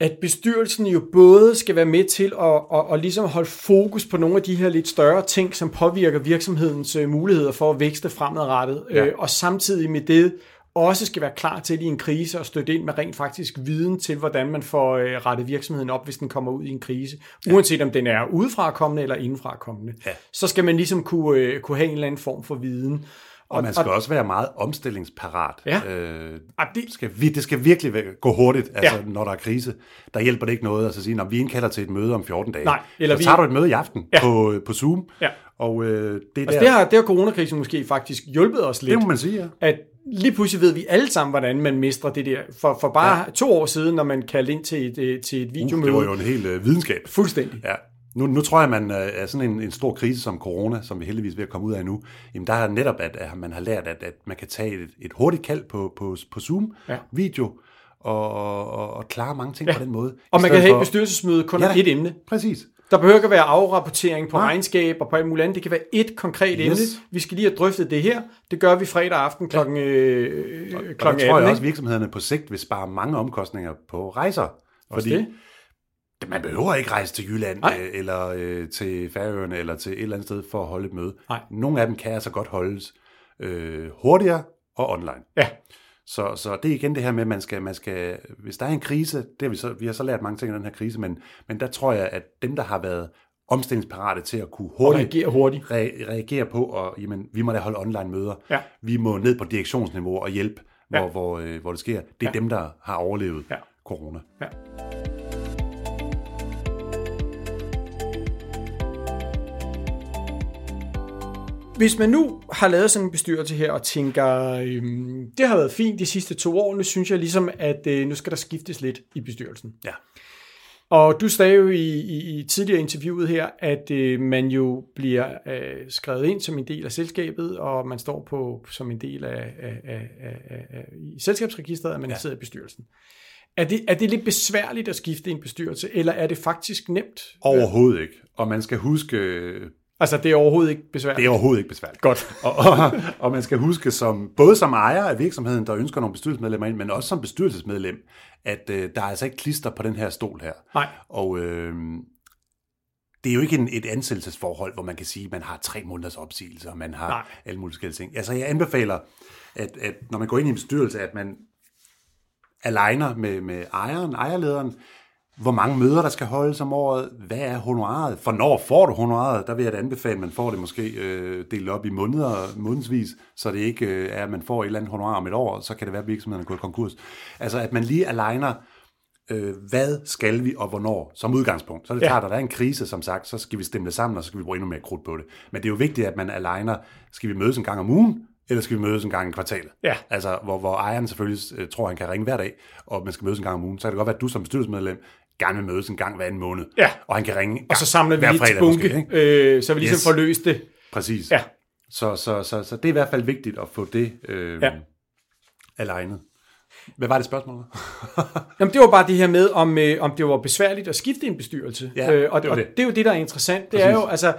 at bestyrelsen jo både skal være med til at, at, at ligesom holde fokus på nogle af de her lidt større ting, som påvirker virksomhedens øh, muligheder for at vækste fremadrettet, Ja. øh, og samtidig med det også skal være klar til i en krise og støtte ind med rent faktisk viden til, hvordan man får øh, rettet virksomheden op, hvis den kommer ud i en krise. Uanset om den er udefra kommende eller indenfra kommende. Ja. Så skal man ligesom kunne, øh, kunne have en eller anden form for viden. Og man skal også være meget omstillingsparat. Ja. Øh, det, skal, vi- det skal virkelig gå hurtigt, altså, Ja. når der er krise. Der hjælper det ikke noget at så sige, når vi indkalder til et møde om 14 dage. Nej, eller så vi- tager du et møde i aften Ja. på, på Zoom, Ja. og øh, det, altså der, det, har, det har coronakrisen måske faktisk hjulpet os lidt. det må man sige, ja. at lige pludselig ved vi alle sammen, hvordan man mestrer det der. For, for bare ja. to år siden, når man kaldte ind til et, øh, til et Uh, videomøde. det var jo en hel øh, videnskab. Fuldstændig. Ja. Nu, nu tror jeg, man øh, er sådan en, en stor krise som corona, som vi heldigvis er ved at komme ud af nu. Jamen der er netop, at, at man har lært, at, at man kan tage et, et hurtigt kald på, på, på Zoom, Ja. video, og, og, og klare mange ting ja. på den måde. Og man kan have et for- bestyrelsesmøde kun Ja om et emne. Præcis. Der behøver ikke at være afrapportering på Nej. regnskab og på alt muligt andet. Det kan være et konkret Yes. emne. Vi skal lige have drøftet det her. Det gør vi fredag aften klokken, øh, Og der klokken 18. tror jeg også, at virksomhederne på sigt vil spare mange omkostninger på rejser. Fordi det. Man behøver ikke rejse til Jylland Nej. øh, eller øh, til Færøerne eller til et eller andet sted for at holde et møde. Nej. Nogle af dem kan altså godt holdes øh, hurtigere og online. Ja. Så, så det er igen det her med, at man skal, man skal, hvis der er en krise, det har vi, så, vi har så lært mange ting i den her krise, men, men der tror jeg, at dem, der har været omstillingsparate til at kunne Og hurtigt reagere hurtigt. re- reagere på, og jamen, vi må da holde online møder. Ja. Vi må ned på direktionsniveau og hjælpe, hvor, Ja. hvor, øh, hvor det sker. Det er Ja. dem, der har overlevet Ja. corona. Ja. Hvis man nu har lavet sådan en bestyrelse her og tænker, øhm, det har været fint de sidste to år, nu synes jeg ligesom, at øh, nu skal der skiftes lidt i bestyrelsen. Ja. Og du sagde jo i, i, i tidligere interviewet her, at øh, man jo bliver øh, skrevet ind som en del af selskabet, og man står på som en del af, af, af, af, af, i selskabsregisteret, at man ja. sidder i bestyrelsen. Er det, er det lidt besværligt at skifte en bestyrelse, eller er det faktisk nemt? Overhovedet ikke. Og man skal huske, Altså, det er overhovedet ikke besværligt. det er overhovedet ikke besværligt. godt. <laughs> og, og, og man skal huske, som, både som ejer af virksomheden, der ønsker nogle bestyrelsesmedlemmer ind, men også som bestyrelsesmedlem, at øh, der er altså ikke klister på den her stol her. Nej. Og øh, det er jo ikke en, et ansættelsesforhold, hvor man kan sige, at man har tre måneders opsigelse, og man har Nej. Alle mulige ting. Altså jeg anbefaler, at, at når man går ind i en bestyrelse, at man aligner med, med ejeren, ejerlederen, hvor mange møder der skal holdes om året, hvad er honoraret, for når får du honoraret, der vil jeg da anbefale, at man får det måske øh, delt op i måneder, månedsvis, så det ikke øh, er, at man får et eller andet honorar om et år, så kan det være, at virksomheden er gået konkurs. Altså at man lige aligner, øh, hvad skal vi og hvornår, som udgangspunkt. Så er det Ja. klart, at der er en krise, som sagt, så skal vi stemme sammen, og så skal vi bruge endnu mere krudt på det. Men det er jo vigtigt, at man aligner, skal vi mødes en gang om ugen, eller skal vi mødes en gang i kvartalet? Ja. Altså, hvor, hvor ejeren selvfølgelig øh, tror, han kan ringe hver dag, og man skal mødes en gang om ugen. Så kan det godt være, at du som bestyrelsesmedlem gerne vil mødes en gang hver anden måned. Ja. Og han kan ringe Og så samler vi lige fredag bunke, måske, ikke? øh, så vi ligesom Yes. får løst det. Præcis. Ja. Så, så, så, så det er i hvert fald vigtigt at få det øh, Ja. alignet. Hvad var det spørgsmål? <laughs> Jamen, det var bare det her med, om, øh, om det var besværligt at skifte en bestyrelse. Øh, Ja, og, det var og det. det er jo det, der er interessant. Det er Præcis. jo, altså,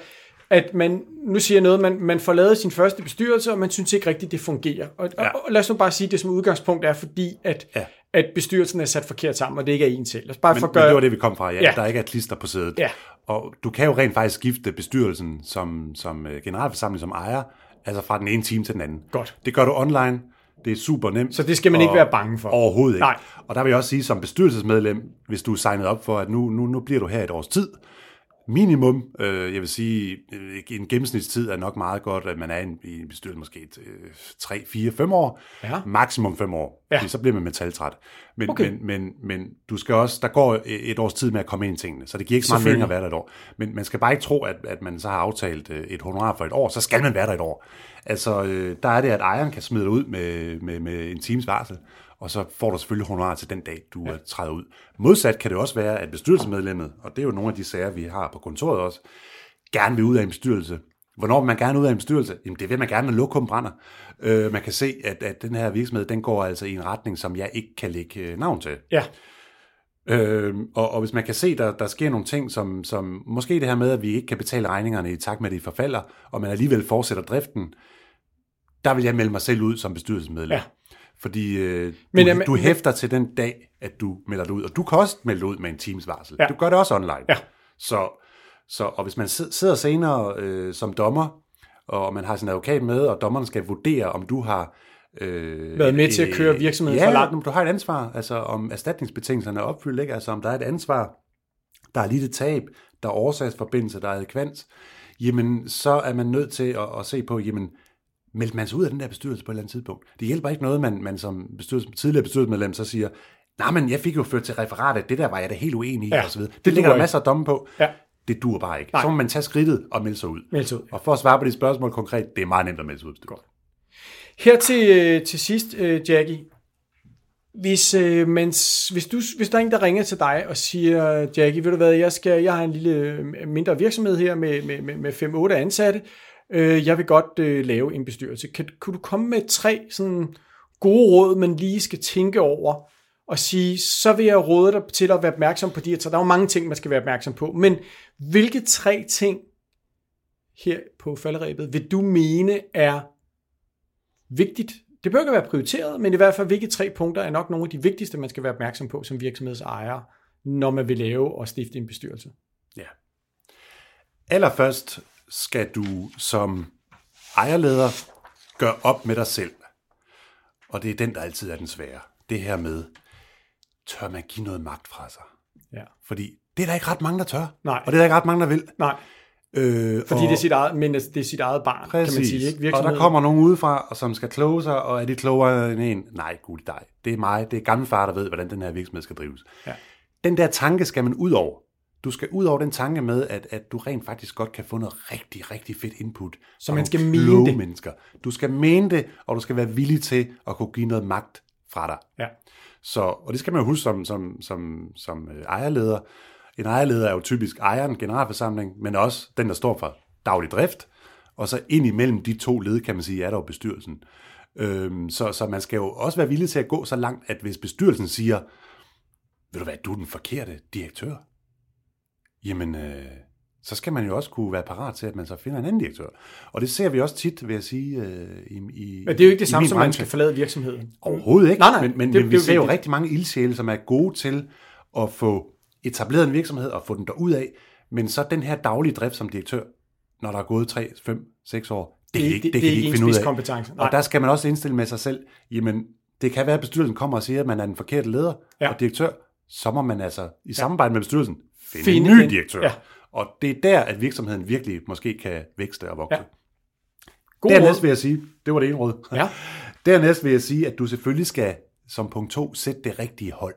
at man, nu siger jeg noget, man, man får lavet sin første bestyrelse, og man synes ikke rigtigt, det fungerer. Og, ja. Ja. og, og lad os nu bare sige, at det som udgangspunkt er, fordi at, ja. At bestyrelsen er sat forkert sammen, og det ikke er en selv. Lad os bare Men, for men det var det, vi kom fra, ja. Ja. ja. Der ikke er klister på sædet. Ja. Og du kan jo rent faktisk skifte bestyrelsen som, som øh, generalforsamling, som ejer, altså fra den ene time til den anden. Godt. Det gør du online. Det er super nemt. Så det skal man ikke være bange for. Overhovedet ikke. Nej. Og der vil jeg også sige, som bestyrelsesmedlem, hvis du er signet op for, at nu, nu, nu bliver du her et års tid, minimum, øh, jeg vil sige, øh, en gennemsnitstid er nok meget godt, at man er i en, i en bestyrelse måske et, øh, 3, 4, 5 år, Ja. maksimum 5 år, Ja. så bliver man metaltræt. Men, Okay. men, men, men du skal også, der går et års tid med at komme ind i tingene, så det giver ikke så meget mening at være der et år. Men man skal bare ikke tro, at, at man så har aftalt øh, et honorar for et år, så skal man være der et år. Altså, øh, der er det, at ejeren kan smide dig ud med, med, med en times varsel, og så får du selvfølgelig honorar til den dag, du ja. træder ud. Modsat kan det også være, at bestyrelsesmedlemmet, og det er jo nogle af de sager, vi har på kontoret også, gerne vil ud af en bestyrelse. Hvornår vil man gerne ud af en bestyrelse? Jamen det vil man gerne, når lokum brænder. Øh, man kan se, at, at den her virksomhed, den går altså i en retning, som jeg ikke kan lægge øh, navn til. Ja, Øh, og, og hvis man kan se, der, der sker nogle ting, som, som måske det her med, at vi ikke kan betale regningerne i takt med, at de forfalder, og man alligevel fortsætter driften, der vil jeg melde mig selv ud som bestyrelsesmedlem. Ja. Fordi øh, Men, men, jamen, du, du hæfter til den dag, at du melder dig ud. Og du kan også melde ud med en teams varsel. Ja. Du gør det også online. Ja. Så, så, og hvis man sid- sidder senere øh, som dommer, og man har sin advokat med, og dommeren skal vurdere, om du har... Øh, Været med til at køre virksomheden ja, for langt. Du har et ansvar, altså om erstatningsbetingelserne er opfyldt, ikke? altså om der er et ansvar, der er lidt et tab, der er årsagsforbindelse, der er adekvans, jamen så er man nødt til at, at se på, jamen meldte man sig ud af den der bestyrelse på et eller andet tidspunkt. Det hjælper ikke noget, man, man som bestyrelse, tidligere bestyrelsesmedlem så siger, nej, men jeg fik jo ført til referatet, det der var jeg da helt uenig i, Ja, og så videre. det Det, ligger der masser af domme på. Ja. Det dur bare ikke. Nej. Så må man tage skridtet og melde sig ud. Melde sig ud. Og for at svare på de spørgsmål konkret, det er meget nemt at melde sig ud. Godt. Her til, øh, til sidst, øh, Jackie. hvis, øh, mens, hvis, du, hvis der er en, der ringer til dig og siger, Jackie, ved du hvad, jeg, skal, jeg har en lille øh, mindre virksomhed her med, med, med, med 5-8 ansatte, øh, jeg vil godt øh, lave en bestyrelse. Kan, kunne du komme med tre sådan gode råd, man lige skal tænke over, og sige, så vil jeg råde dig til at være opmærksom på de her tre. Der er jo mange ting, man skal være opmærksom på, men hvilke tre ting her på falderæbet vil du mene er vigtigt det bør ikke være prioriteret, men i hvert fald hvilke tre punkter er nok nogle af de vigtigste, man skal være opmærksom på som virksomhedsejer, når man vil lave og stifte en bestyrelse. Ja. Allerførst skal du som ejerleder gøre op med dig selv. Og det er den, der altid er den svære. Det her med, tør man give noget magt fra sig? Ja. Fordi det er der ikke ret mange, der tør. Nej. Og det er der ikke ret mange, der vil. Nej. Øh, Fordi og, det er sit eget, men det er sit eget barn, præcis. kan man sige. Ikke? Og der kommer nogen udefra, og som skal kloge sig, og er de klogere end en? Nej, gud dig. Det er mig, det er gammel far, der ved, hvordan den her virksomhed skal drives. Ja. Den der tanke skal man ud over. Du skal ud over den tanke med, at, at du rent faktisk godt kan få noget rigtig, rigtig fedt input. Så man skal mene det. Mennesker. Du skal mene det, og du skal være villig til at kunne give noget magt fra dig. Ja. Så, og det skal man jo huske som, som, som, som øh, ejerleder. En ejerleder er jo typisk ejeren, generalforsamling, men også den, der står for daglig drift. Og så ind imellem de to led, kan man sige, er der jo bestyrelsen. Øhm, så, så man skal jo også være villig til at gå så langt, at hvis bestyrelsen siger, ved du hvad, du er den forkerte direktør, jamen, øh, så skal man jo også kunne være parat til, at man så finder en anden direktør. Og det ser vi også tit, vil jeg sige, øh, i, i Men det er jo ikke det samme, som man skal forlade virksomheden. Overhovedet ikke, nej, nej, men, men, det, men vi det, ser jo rigtig mange ildsjæle, som er gode til at få etableret en virksomhed og få den derud af, men så den her daglige drift som direktør, når der er gået 3, 5, 6 år, det, det, det, det, det kan de ikke finde ud af. Kompetence. Nej. Og der skal man også indstille med sig selv, jamen det kan være, at bestyrelsen kommer og siger, at man er den forkerte leder ja. og direktør, så må man altså i samarbejde med bestyrelsen finde, finde en ny direktør. Ja. Og det er der, at virksomheden virkelig måske kan vækste og vokse. Ja. God Dernæst vil jeg sige, det var det ene råd. Ja. <laughs> Dernæst vil jeg sige, at du selvfølgelig skal som punkt to sætte det rigtige hold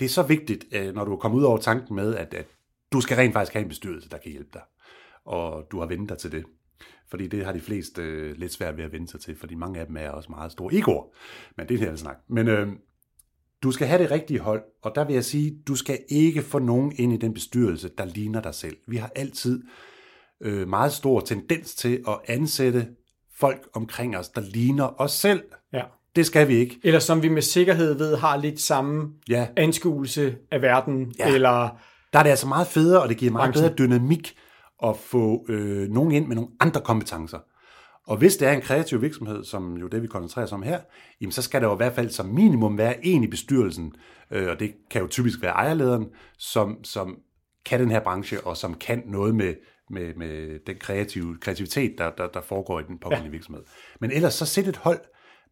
det er så vigtigt, øh, når du er kommet ud over tanken med, at, at du skal rent faktisk have en bestyrelse, der kan hjælpe dig. Og du har vendt dig til det. Fordi det har de fleste øh, lidt svært ved at vende sig til, fordi mange af dem er også meget store egoer. Men det er det her snak. Men øh, du skal have det rigtige hold, og der vil jeg sige, du skal ikke få nogen ind i den bestyrelse, der ligner dig selv. Vi har altid øh, meget stor tendens til at ansætte folk omkring os, der ligner os selv. Ja. Det skal vi ikke. Eller som vi med sikkerhed ved har lidt samme ja. anskuelse af verden. Ja. Eller der er det altså meget federe, og det giver meget branchen. bedre dynamik at få øh, nogen ind med nogle andre kompetencer. Og hvis det er en kreativ virksomhed, som jo det, vi koncentrerer os om her, jamen så skal der jo i hvert fald som minimum være en i bestyrelsen, øh, og det kan jo typisk være ejerlederen, som, som kan den her branche, og som kan noget med, med, med den kreative, kreativitet, der, der, der foregår i den pågældende ja. virksomhed. Men ellers så sæt et hold,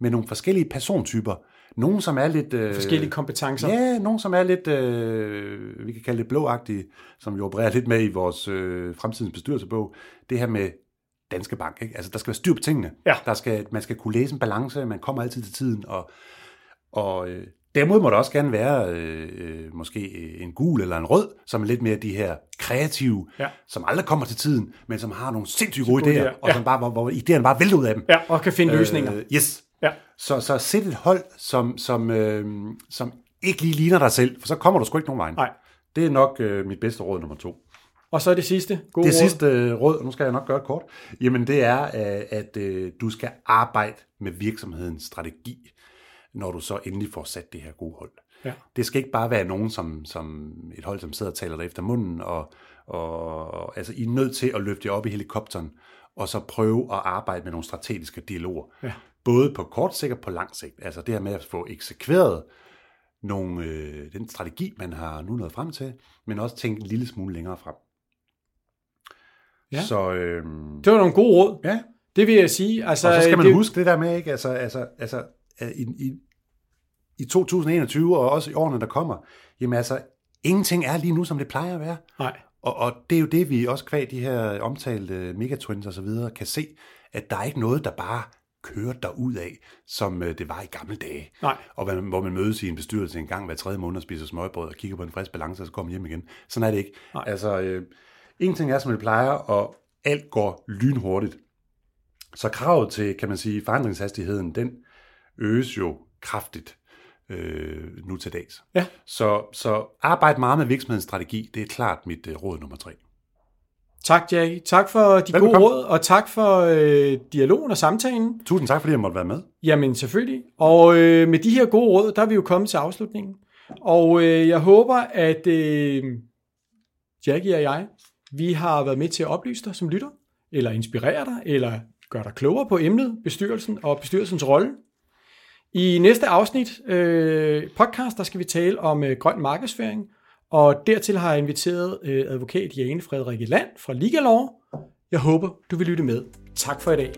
med nogle forskellige persontyper. Nogle, som er lidt... Øh, forskellige kompetencer. Ja, nogle, som er lidt, øh, vi kan kalde det blåagtige, som vi opererer lidt med i vores øh, fremtidens bestyrelsebog. Det her med Danske Bank. Ikke? Altså, der skal være styr på tingene. Ja. Der skal, man skal kunne læse en balance, man kommer altid til tiden, og, og øh, Derimod må der også gerne være øh, øh måske en gul eller en rød, som er lidt mere de her kreative, ja. som aldrig kommer til tiden, men som har nogle sindssygt gode idéer, og ja. som bare, hvor, hvor idéerne bare vælter ud af dem. Ja, og kan finde øh, løsninger. Yes. Ja. Så, så sæt et hold, som, som, øh, som ikke lige ligner dig selv, for så kommer du sgu ikke nogen vej. Nej. Det er nok øh, mit bedste råd nummer to. Og så er det sidste gode Det råd. sidste øh, råd, og nu skal jeg nok gøre det kort, jamen det er, øh, at øh, du skal arbejde med virksomhedens strategi, når du så endelig får sat det her gode hold. Ja. Det skal ikke bare være nogen, som, som et hold, som sidder og taler dig efter munden, og, og altså, I er nødt til at løfte jer op i helikopteren, og så prøve at arbejde med nogle strategiske dialoger. Ja. Både på kort sigt og på lang sigt. Altså det her med at få eksekveret nogle, øh, den strategi, man har nu nået frem til, men også tænke en lille smule længere frem. Ja. Så, øh, det var nogle gode råd. Ja. Det vil jeg sige. Altså, og så skal man det... huske det der med, ikke? Altså, altså, altså i, i, i 2021 og også i årene, der kommer, jamen altså, ingenting er lige nu, som det plejer at være. Nej. Og, og det er jo det, vi også kvad de her omtalte megatwins og så videre, kan se, at der er ikke noget, der bare kører derud af, som øh, det var i gamle dage. Nej. Og hvor man, mødes i en bestyrelse en gang hver tredje måned og spiser smørbrød og kigger på en frisk balance, og så kommer hjem igen. Sådan er det ikke. Nej. Altså, øh, ingenting er, som det plejer, og alt går lynhurtigt. Så kravet til, kan man sige, forandringshastigheden, den øges jo kraftigt øh, nu til dags. Ja. Så, så arbejde meget med virksomhedens strategi, det er klart mit øh, råd nummer tre. Tak, Jackie. Tak for de Velbekomme. gode råd, og tak for øh, dialogen og samtalen. Tusind tak, fordi jeg måtte være med. Jamen, selvfølgelig. Og øh, med de her gode råd, der er vi jo kommet til afslutningen. Og øh, jeg håber, at øh, Jackie og jeg, vi har været med til at oplyse dig som lytter, eller inspirere dig, eller gøre dig klogere på emnet, bestyrelsen og bestyrelsens rolle. I næste afsnit øh, podcast, der skal vi tale om øh, grøn markedsføring, og dertil har jeg inviteret øh, advokat Jane Frederikke Land fra Legal Law. Jeg håber, du vil lytte med. Tak for i dag.